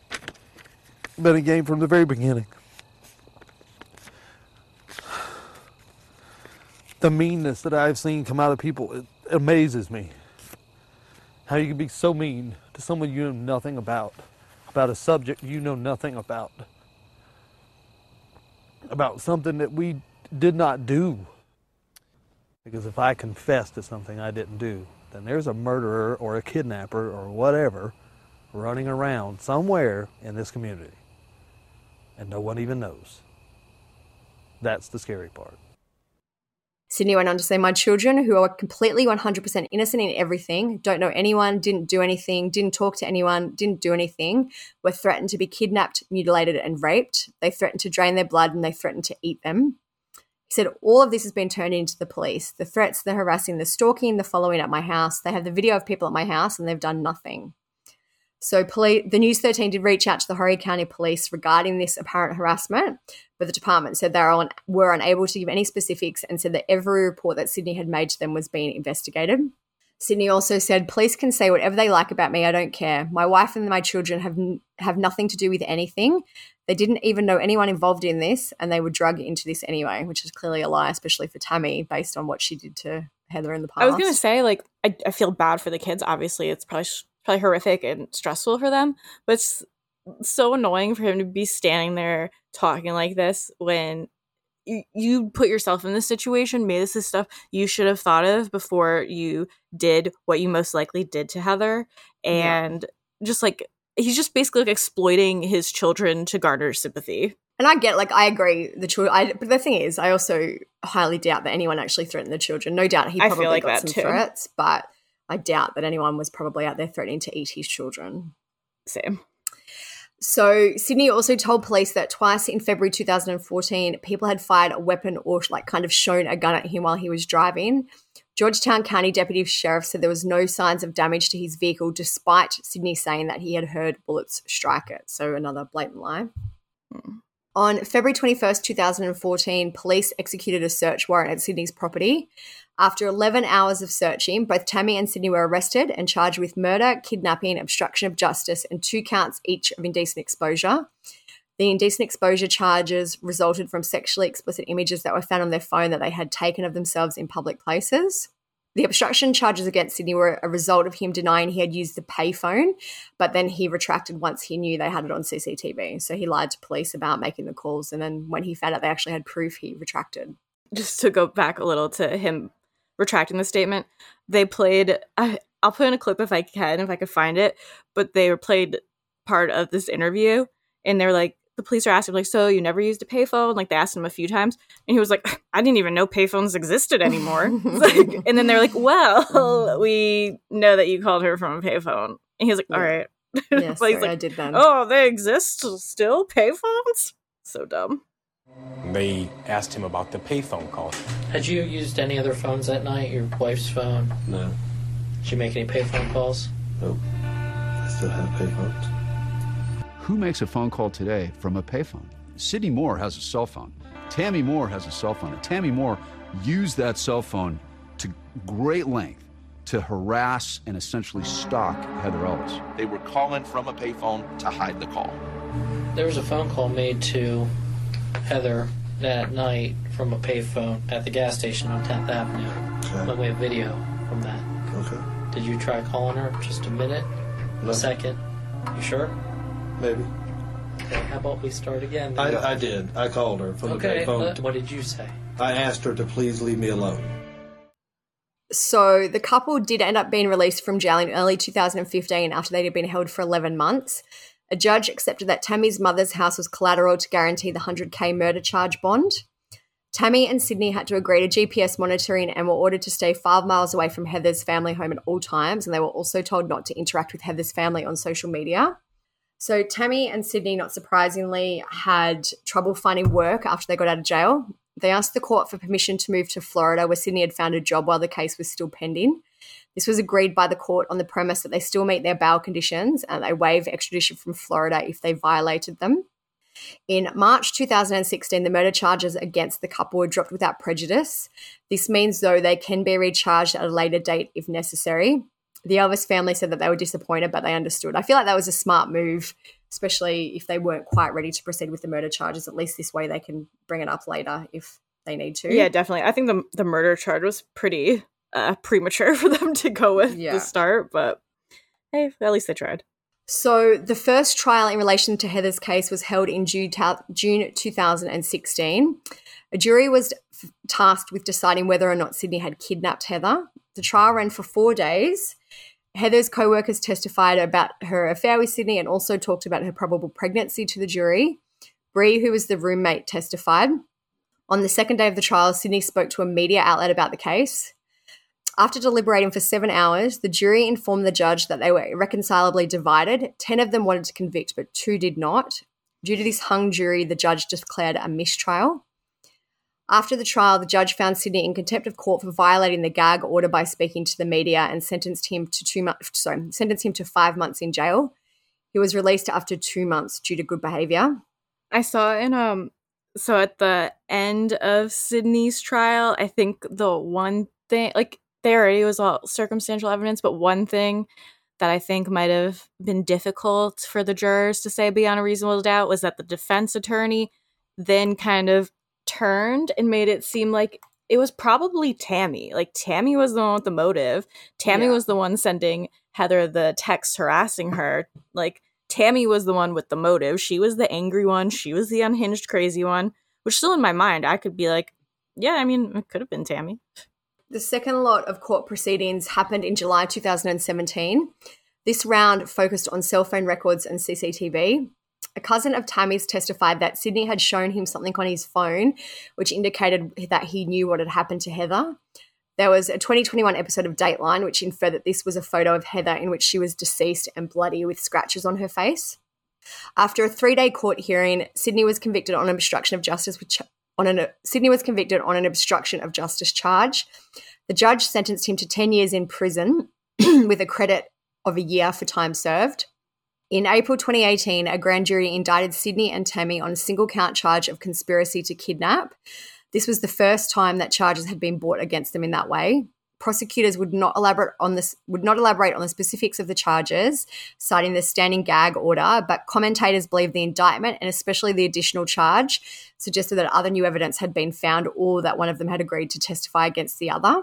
been a game from the very beginning. The meanness that I've seen come out of people it amazes me how you can be so mean to someone you know nothing about, about a subject you know nothing about, about something that we did not do. Because if I confess to something I didn't do, then there's a murderer or a kidnapper or whatever running around somewhere in this community. And no one even knows. That's the scary part. Sidney went on to say, My children, who are completely 100% innocent in everything, don't know anyone, didn't do anything, didn't talk to anyone, didn't do anything, were threatened to be kidnapped, mutilated, and raped. They threatened to drain their blood and they threatened to eat them. He said, All of this has been turned into the police. The threats, the harassing, the stalking, the following at my house. They have the video of people at my house and they've done nothing. So, police, the News 13 did reach out to the Horry County Police regarding this apparent harassment, but the department said they were, were unable to give any specifics and said that every report that Sidney had made to them was being investigated. Sidney also said, "Police can say whatever they like about me. I don't care. My wife and my children have n- have nothing to do with anything. They didn't even know anyone involved in this, and they were drugged into this anyway, which is clearly a lie, especially for Tammy, based on what she did to Heather in the past." I was gonna say, like, I, I feel bad for the kids. Obviously, it's probably probably horrific and stressful for them, but it's so annoying for him to be standing there talking like this when you, you put yourself in this situation. Maybe this is stuff you should have thought of before you did what you most likely did to Heather, and yeah. just like he's just basically like exploiting his children to garner sympathy. And I get, like, I agree. The children, I, but the thing is, I also highly doubt that anyone actually threatened the children. No doubt he probably like got some too. threats, but I doubt that anyone was probably out there threatening to eat his children. Same. So Sidney also told police that twice in February 2014, people had fired a weapon or like kind of shown a gun at him while he was driving. Georgetown County Deputy Sheriff said there was no signs of damage to his vehicle, despite Sidney saying that he had heard bullets strike it. So another blatant lie. Hmm. On February 21st, 2014, police executed a search warrant at Sidney's property. After 11 hours of searching, both Tammy and Sidney were arrested and charged with murder, kidnapping, obstruction of justice, and two counts each of indecent exposure. The indecent exposure charges resulted from sexually explicit images that were found on their phone that they had taken of themselves in public places. The obstruction charges against Sidney were a result of him denying he had used the payphone, but then he retracted once he knew they had it on CCTV. So he lied to police about making the calls, and then when he found out they actually had proof, he retracted. Just to go back a little to him retracting the statement. They played. I, I'll put in a clip if I can, if I could find it. But they played part of this interview, and they're like, the police are asking like, "So you never used a payphone?" Like they asked him a few times, and he was like, "I didn't even know payphones existed anymore." like, and then they're like, "Well, we know that you called her from a payphone." And he's like, "All right." Yeah, sorry, like, I did then. Oh, they exist still? Payphones? So dumb. They asked him about the payphone call. Had you used any other phones that night? Your wife's phone? No. Did you make any payphone calls? Nope. I still have payphones. Who makes a phone call today from a payphone? Sidney Moorer has a cell phone. Tammy Moorer has a cell phone. And Tammy Moorer used that cell phone to great length to harass and essentially stalk Heather Elvis. They were calling from a payphone to hide the call. There was a phone call made to Heather that night from a payphone at the gas station on 10th Avenue. But we have video from that. Okay. Did you try calling her just a minute? No. A second? You sure? Maybe. Okay, how about we start again? I, I did. I called her from okay, the payphone. uh, what did you say? I asked her to please leave me alone. So the couple did end up being released from jail in early 2015 after they had been held for 11 months. A judge accepted that Tammy's mother's house was collateral to guarantee the 100k murder charge bond. Tammy and Sidney had to agree to GPS monitoring and were ordered to stay five miles away from Heather's family home at all times. And they were also told not to interact with Heather's family on social media. So Tammy and Sidney, not surprisingly, had trouble finding work after they got out of jail. They asked the court for permission to move to Florida, where Sidney had found a job while the case was still pending. This was agreed by the court on the premise that they still meet their bail conditions and they waive extradition from Florida if they violated them. In March 2016, the murder charges against the couple were dropped without prejudice. This means, though, they can be recharged at a later date if necessary. The Elvis family said that they were disappointed, but they understood. I feel like that was a smart move, especially if they weren't quite ready to proceed with the murder charges. At least this way they can bring it up later if they need to. Yeah, definitely. I think the the murder charge was pretty uh, premature for them to go with Yeah. the start, but hey, at least they tried. So, the first trial in relation to Heather's case was held in June, June 2016. A jury was f- tasked with deciding whether or not Sidney had kidnapped Heather. The trial ran for four days. Heather's co workers testified about her affair with Sidney and also talked about her probable pregnancy to the jury. Bree, who was the roommate, testified. On the second day of the trial, Sidney spoke to a media outlet about the case. After deliberating for seven hours, the jury informed the judge that they were irreconcilably divided. Ten of them wanted to convict, but two did not. Due to this hung jury, the judge declared a mistrial. After the trial, the judge found Sidney in contempt of court for violating the gag order by speaking to the media and sentenced him to two months. Sorry, sentenced him to five months in jail. He was released after two months due to good behavior. I saw in um so at the end of Sidney's trial, I think the one thing like there already was all circumstantial evidence, but one thing that I think might have been difficult for the jurors to say beyond a reasonable doubt was that the defense attorney then kind of turned and made it seem like it was probably Tammy. Like Tammy was the one with the motive. Tammy Yeah. was the one sending Heather the text harassing her. Like Tammy was the one with the motive. She was the angry one. She was the unhinged crazy one. Which still in my mind, I could be like, yeah, I mean, it could have been Tammy. The second lot of court proceedings happened in July 2017. This round focused on cell phone records and CCTV. A cousin of Tammy's testified that Sidney had shown him something on his phone, which indicated that he knew what had happened to Heather. There was a 2021 episode of Dateline, which inferred that this was a photo of Heather in which she was deceased and bloody with scratches on her face. After a three-day court hearing, Sidney was convicted on obstruction of justice. On an Sidney was convicted on an obstruction of justice charge. The judge sentenced him to 10 years in prison with a credit of a year for time served. In April 2018, a grand jury indicted Sidney and Tammy on a single count charge of conspiracy to kidnap. This was the first time that charges had been brought against them in that way. Prosecutors would not elaborate on this would not elaborate on the specifics of the charges, citing the standing gag order, but commentators believe the indictment and especially the additional charge suggested that other new evidence had been found or that one of them had agreed to testify against the other.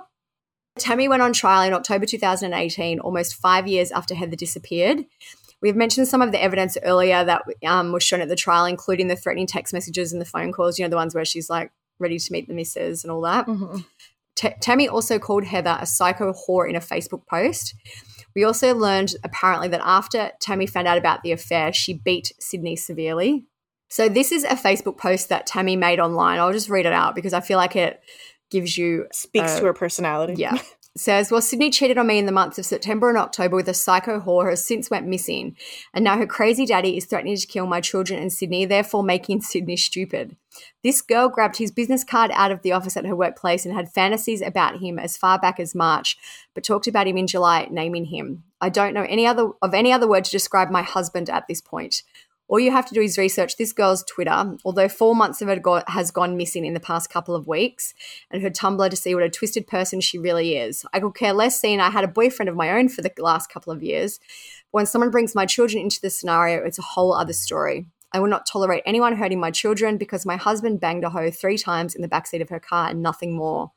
Tammy went on trial in October 2018, almost five years after Heather disappeared. We've mentioned some of the evidence earlier that um, was shown at the trial, including the threatening text messages and the phone calls, you know, the ones where she's like ready to meet the missus and all that. Ta Tammy also called Heather a psycho whore in a Facebook post. We also learned apparently that after Tammy found out about the affair, she beat Sidney severely. So, this is a Facebook post that Tammy made online. I'll just read it out because I feel like it gives you Speaks uh, to her personality. Yeah. says, Well, Sidney cheated on me in the months of September and October with a psycho whore who has since went missing. And now her crazy daddy is threatening to kill my children in Sidney, therefore making Sidney stupid. This girl grabbed his business card out of the office at her workplace and had fantasies about him as far back as March, but talked about him in July, naming him. I don't know any other of any other word to describe my husband at this point. All you have to do is research this girl's Twitter, although four months of it go- has gone missing in the past couple of weeks, and her Tumblr to see what a twisted person she really is. I could care less seeing I had a boyfriend of my own for the last couple of years. When someone brings my children into the scenario, it's a whole other story. I will not tolerate anyone hurting my children because my husband banged a hoe three times in the backseat of her car and nothing more.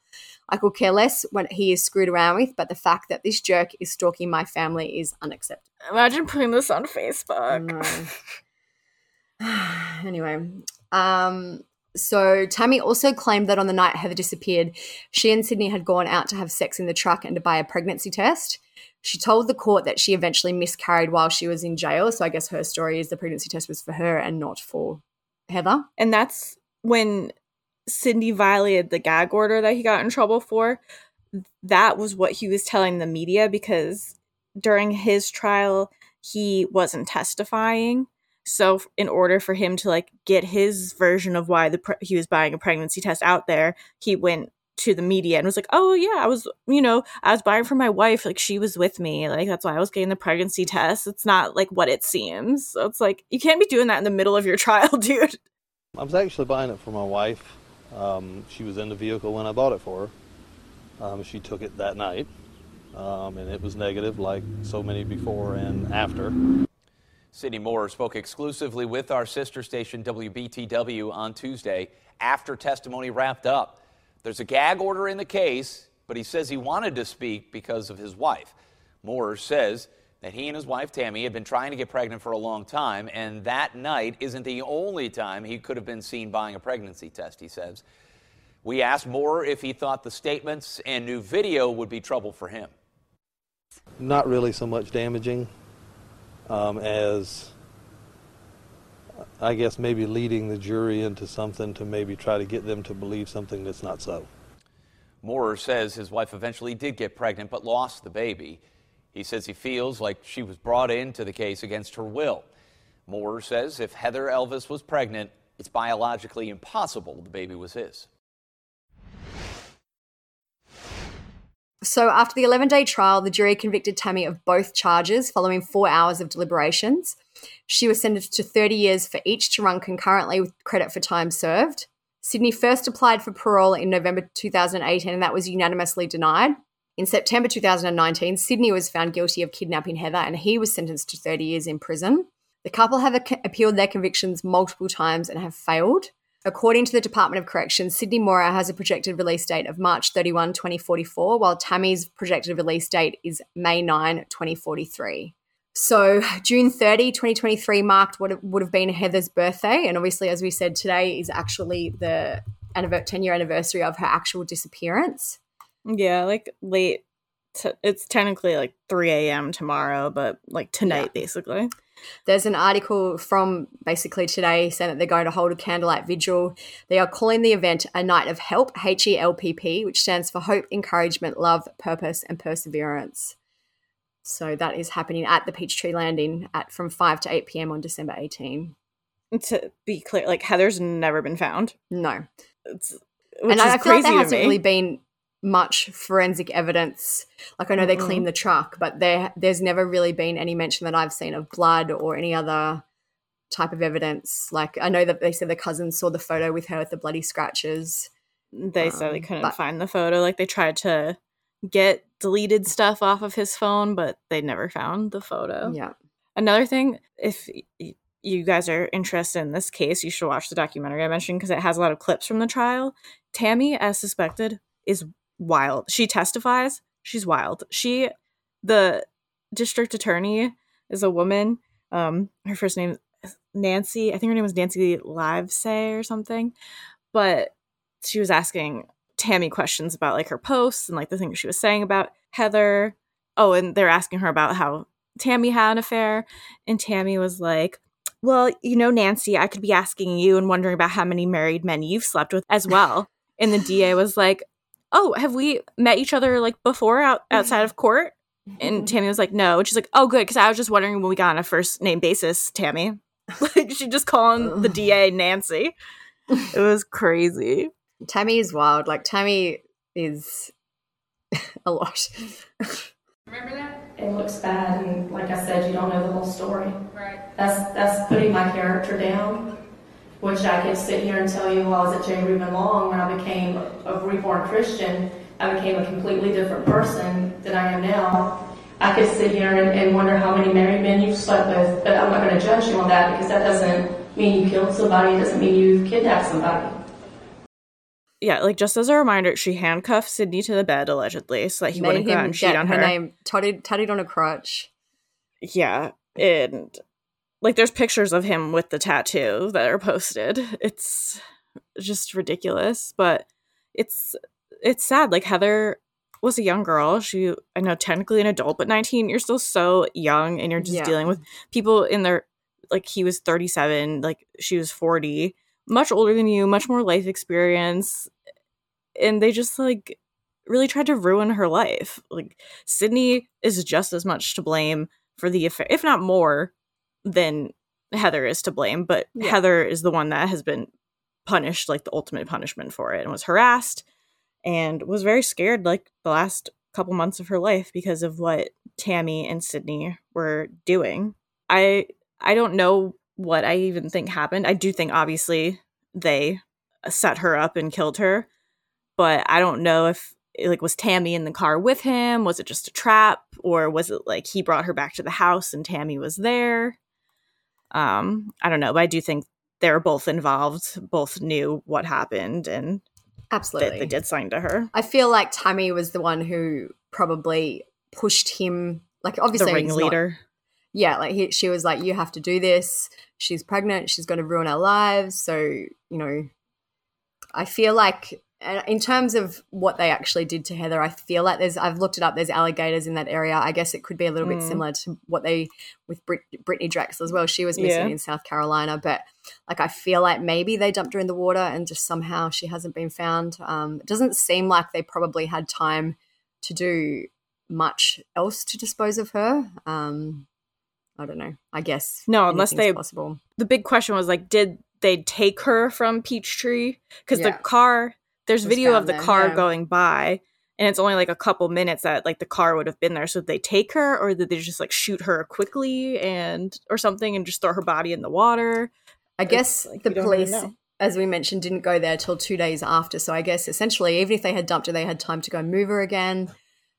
I could care less what he is screwed around with, but the fact that this jerk is stalking my family is unacceptable. Imagine putting this on Facebook. anyway, um, so Tammy also claimed that on the night Heather disappeared, she and Sidney had gone out to have sex in the truck and to buy a pregnancy test. She told the court that she eventually miscarried while she was in jail. So I guess her story is the pregnancy test was for her and not for Heather. And that's when Sidney violated the gag order that he got in trouble for. That was what he was telling the media because during his trial, he wasn't testifying. So, in order for him to like get his version of why the pre- he was buying a pregnancy test out there, he went to the media and was like, "Oh yeah, I was, you know, I was buying for my wife. Like she was with me. Like that's why I was getting the pregnancy test. It's not like what it seems. So it's like you can't be doing that in the middle of your trial, dude. I was actually buying it for my wife. Um, she was in the vehicle when I bought it for her. Um, she took it that night, um, and it was negative, like so many before and after. Sidney Moorer spoke exclusively with our sister station WBTW on Tuesday after testimony wrapped up. There's a gag order in the case, but he says he wanted to speak because of his wife. Moorer says that he and his wife Tammy had been trying to get pregnant for a long time, and that night isn't the only time he could have been seen buying a pregnancy test, he says. We asked Moorer if he thought the statements and new video would be trouble for him. Not really so much damaging um, as I guess maybe leading the jury into something to maybe try to get them to believe something that's not so. Moorer says his wife eventually did get pregnant but lost the baby. He says he feels like she was brought into the case against her will. Moorer says if Heather Elvis was pregnant, it's biologically impossible the baby was his. So, after the 11 day trial, the jury convicted Tammy of both charges following four hours of deliberations. She was sentenced to 30 years for each to run concurrently with credit for time served. Sidney first applied for parole in November 2018, and that was unanimously denied. In September 2019, Sidney was found guilty of kidnapping Heather, and he was sentenced to 30 years in prison. The couple have appealed their convictions multiple times and have failed. According to the Department of Corrections, Sidney Moorer has a projected release date of March 31, 2044, while Tammy's projected release date is May 9, 2043. So, June 30, 2023 marked what would have been Heather's birthday. And obviously, as we said, today is actually the 10 year anniversary of her actual disappearance. Yeah, like late. T- it's technically like 3 a.m. tomorrow, but like tonight, yeah. basically. There's an article from basically today saying that they're going to hold a candlelight vigil. They are calling the event a night of help, H E L P P, which stands for hope, encouragement, love, purpose, and perseverance. So that is happening at the Peachtree Landing at from 5 to 8 p.m. on December 18. To be clear, like Heather's never been found. No. It's, and I, I feel like there hasn't really been much forensic evidence. Like I know mm-hmm. they cleaned the truck, but there there's never really been any mention that I've seen of blood or any other type of evidence. Like I know that they said the cousins saw the photo with her with the bloody scratches. They um, said they couldn't but, find the photo. Like they tried to get deleted stuff off of his phone, but they never found the photo. Yeah. Another thing, if you guys are interested in this case, you should watch the documentary I mentioned because it has a lot of clips from the trial. Tammy, as suspected, is wild. She testifies. She's wild. She, the district attorney, is a woman. Um, her first name Nancy. I think her name was Nancy Livesay or something. But she was asking Tammy questions about like her posts and like the things she was saying about Heather. Oh, and they're asking her about how Tammy had an affair, and Tammy was like, "Well, you know, Nancy, I could be asking you and wondering about how many married men you've slept with as well." and the DA was like, "Oh, have we met each other like before out mm-hmm. outside of court?" And mm-hmm. Tammy was like, "No." And she's like, "Oh, good, because I was just wondering when we got on a first name basis, Tammy." like she just calling the DA Nancy. It was crazy. Tammy is wild. Like Tammy is a lot. Remember that? It looks bad and like I said, you don't know the whole story. Right. That's that's putting my character down. Which I could sit here and tell you while I was at J. Reuben Long when I became a Reformed Christian, I became a completely different person than I am now. I could sit here and, and wonder how many married men you've slept with, but I'm not going to judge you on that because that doesn't mean you killed somebody, it doesn't mean you kidnapped somebody. Yeah, like just as a reminder, she handcuffed Sidney to the bed allegedly so that he Made wouldn't go out and cheat get on her her. name tatted, tatted on a crutch. Yeah, and like there's pictures of him with the tattoo that are posted. It's just ridiculous, but it's it's sad. Like Heather was a young girl. She I know technically an adult, but 19, you're still so young and you're just Yeah. dealing with people in their like he was 37, like she was 40, much older than you, much more life experience. And they just like really tried to ruin her life. Like Sidney is just as much to blame for the affair, if not more than Heather is to blame, but Yeah. Heather is the one that has been punished like the ultimate punishment for it and was harassed and was very scared like the last couple months of her life because of what Tammy and Sidney were doing. I I don't know what I even think happened. I do think obviously they set her up and killed her, but I don't know if like was Tammy in the car with him? Was it just a trap or was it like he brought her back to the house and Tammy was there? Um, I don't know, but I do think they're both involved, both knew what happened and Absolutely. that they did sign to her. I feel like Tammy was the one who probably pushed him. Like obviously, the he's not- ringleader. yeah, like he, she was like, "You have to do this. She's pregnant. She's going to ruin our lives." So you know, I feel like in terms of what they actually did to Heather, I feel like there's. I've looked it up. There's alligators in that area. I guess it could be a little bit Mm. similar to what they with Brit- Brittany Drexel as well. She was missing Yeah. in South Carolina, but like I feel like maybe they dumped her in the water and just somehow she hasn't been found. Um, it doesn't seem like they probably had time to do much else to dispose of her. Um, I don't know. I guess No, unless they possible. The big question was like, did they take her from Peachtree? Because Yeah. the car, there's video of the car yeah. going by, and it's only like a couple minutes that like the car would have been there. So did they take her, or did they just like shoot her quickly and or something, and just throw her body in the water? I It's, guess like, the don't really police, as we mentioned, didn't go there till two days after. So I guess essentially, even if they had dumped her, they had time to go move her again.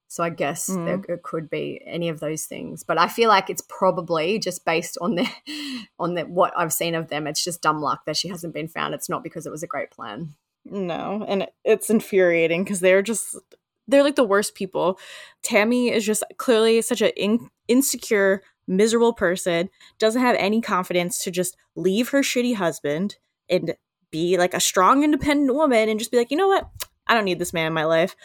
So I guess Mm. there, it could be any of those things. But I feel like it's probably just based on the on the, what I've seen of them. It's just dumb luck that she hasn't been found. It's not because it was a great plan. No, and it's infuriating because they're just they're like the worst people. Tammy is just clearly such an in- insecure, miserable person. Doesn't have any confidence to just leave her shitty husband and be like a strong, independent woman and just be like, you know what, I don't need this man in my life.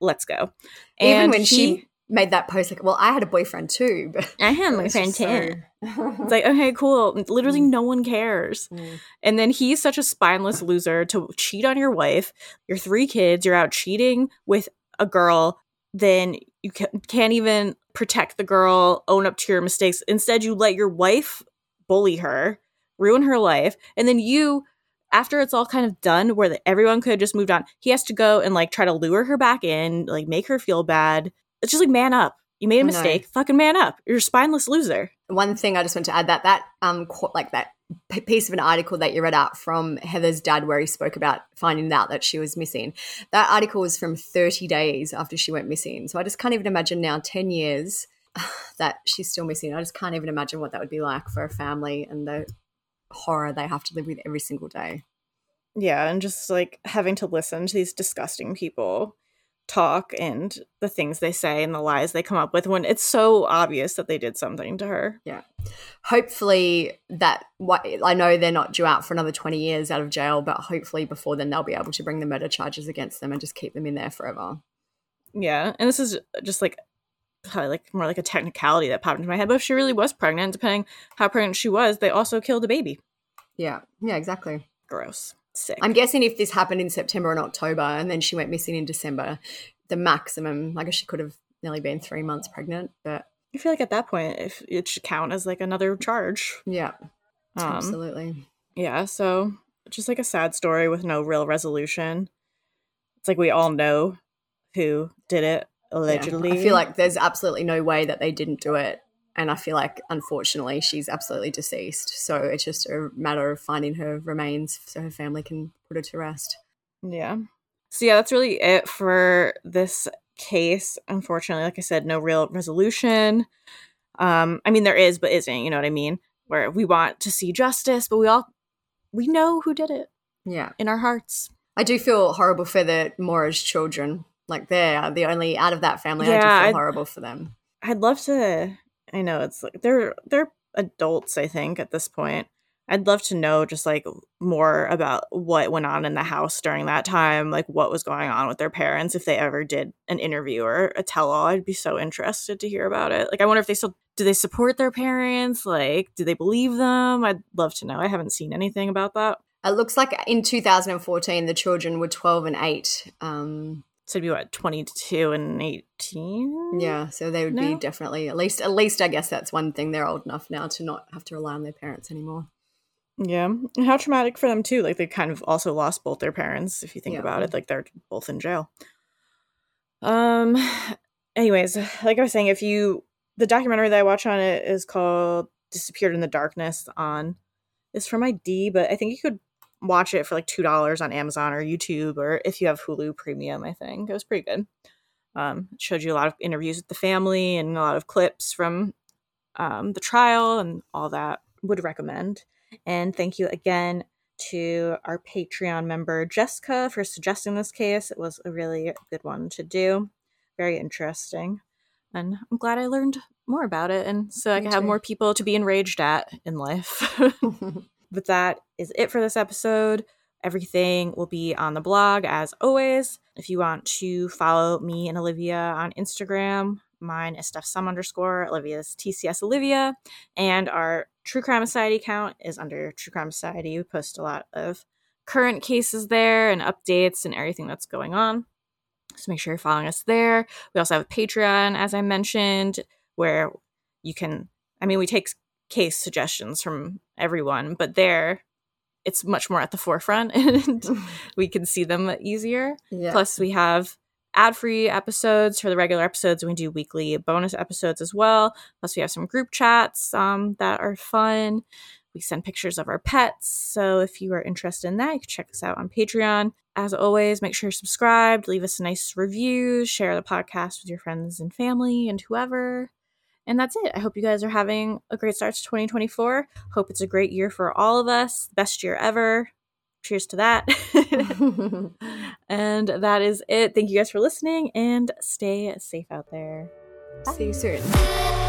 Let's go. Even And when he- she made that post, like, well, I had a boyfriend too. But I had my friend just so- too. It's like, okay, cool. Literally, mm. no one cares. Mm. And then he's such a spineless loser to cheat on your wife, your three kids, you're out cheating with a girl, then you can't even protect the girl, own up to your mistakes. Instead, you let your wife bully her, ruin her life. And then you, after it's all kind of done, where the, everyone could have just moved on, he has to go and like try to lure her back in, like make her feel bad. It's just like, man up. You made a mistake. Fucking man up. You're a spineless loser. one thing I just want to add that that um qu- like that p- piece of an article that you read out from Heather's dad where he spoke about finding out that she was missing. That article was from 30 days after she went missing. So I just can't even imagine now 10 years that she's still missing. I just can't even imagine what that would be like for a family and the horror they have to live with every single day. Yeah, and just like having to listen to these disgusting people talk and the things they say and the lies they come up with when it's so obvious that they did something to her. Yeah. Hopefully that what I know they're not due out for another 20 years out of jail, but hopefully before then they'll be able to bring the murder charges against them and just keep them in there forever. Yeah, and this is just like probably like more like a technicality that popped into my head. But if she really was pregnant, depending how pregnant she was, they also killed a baby. Yeah. Yeah, exactly. Gross. Sick. I'm guessing if this happened in September and October and then she went missing in December, the maximum, I guess she could have nearly been three months pregnant. But I feel like at that point, if it should count as like another charge. yeah, Um, absolutely. Yeah, so just like a sad story with no real resolution. It's like we all know who did it Yeah. allegedly. I feel like there's absolutely no way that they didn't do it. And I feel like, unfortunately, she's absolutely deceased. So it's just a matter of finding her remains so her family can put her to rest. Yeah. So yeah, that's really it for this case. Unfortunately, like I said, no real resolution. Um, I mean there is, but isn't, you know what I mean? Where we want to see justice, but we all we know who did it. Yeah. In our hearts. I do feel horrible for the Moorer's children. Like they're the only out of that family. I Yeah, do feel I- horrible for them. I'd love to I know it's like they're they're adults, I think, at this point. I'd love to know just like more about what went on in the house during that time, like what was going on with their parents, if they ever did an interview or a tell all. I'd be so interested to hear about it. Like I wonder if they still do they support their parents? Like, do they believe them? I'd love to know. I haven't seen anything about that. It looks like in 2014 the children were 12 and 8. Um, so it'd be what 22 and 18. Yeah, so they would be definitely at least at least I guess that's one thing they're old enough now to not have to rely on their parents anymore. Yeah. And how traumatic for them too. Like they kind of also lost both their parents, if you think Yeah. about it. Like they're both in jail. Um anyways, like I was saying, if you the documentary that I watch on it is called Disappeared in the Darkness on it's from ID, but I think you could watch it for like two dollars on Amazon or YouTube or if you have Hulu premium, I think. It was pretty good. Um showed you a lot of interviews with the family and a lot of clips from um the trial and all that. Would recommend. And thank you again to our Patreon member, Jessica, for suggesting this case. It was a really good one to do. Very interesting. And I'm glad I learned more about it. And so I Me can have more people to be enraged at in life. but that is it for this episode. Everything will be on the blog as always. If you want to follow me and Olivia on Instagram, mine is Steph underscore, Olivia's TCS Olivia, and our True Crime Society account is under True Crime Society. We post a lot of current cases there and updates and everything that's going on. So make sure you're following us there. We also have a Patreon, as I mentioned, where you can, I mean, we take case suggestions from everyone, but there it's much more at the forefront and we can see them easier. Yeah. Plus, we have ad free episodes for the regular episodes. and We do weekly bonus episodes as well. Plus, we have some group chats um, that are fun. We send pictures of our pets. So, if you are interested in that, you can check us out on Patreon. As always, make sure you're subscribed, leave us a nice review, share the podcast with your friends and family and whoever. And that's it. I hope you guys are having a great start to 2024. Hope it's a great year for all of us. Best year ever. Cheers to that. and that is it. Thank you guys for listening and stay safe out there. See you soon.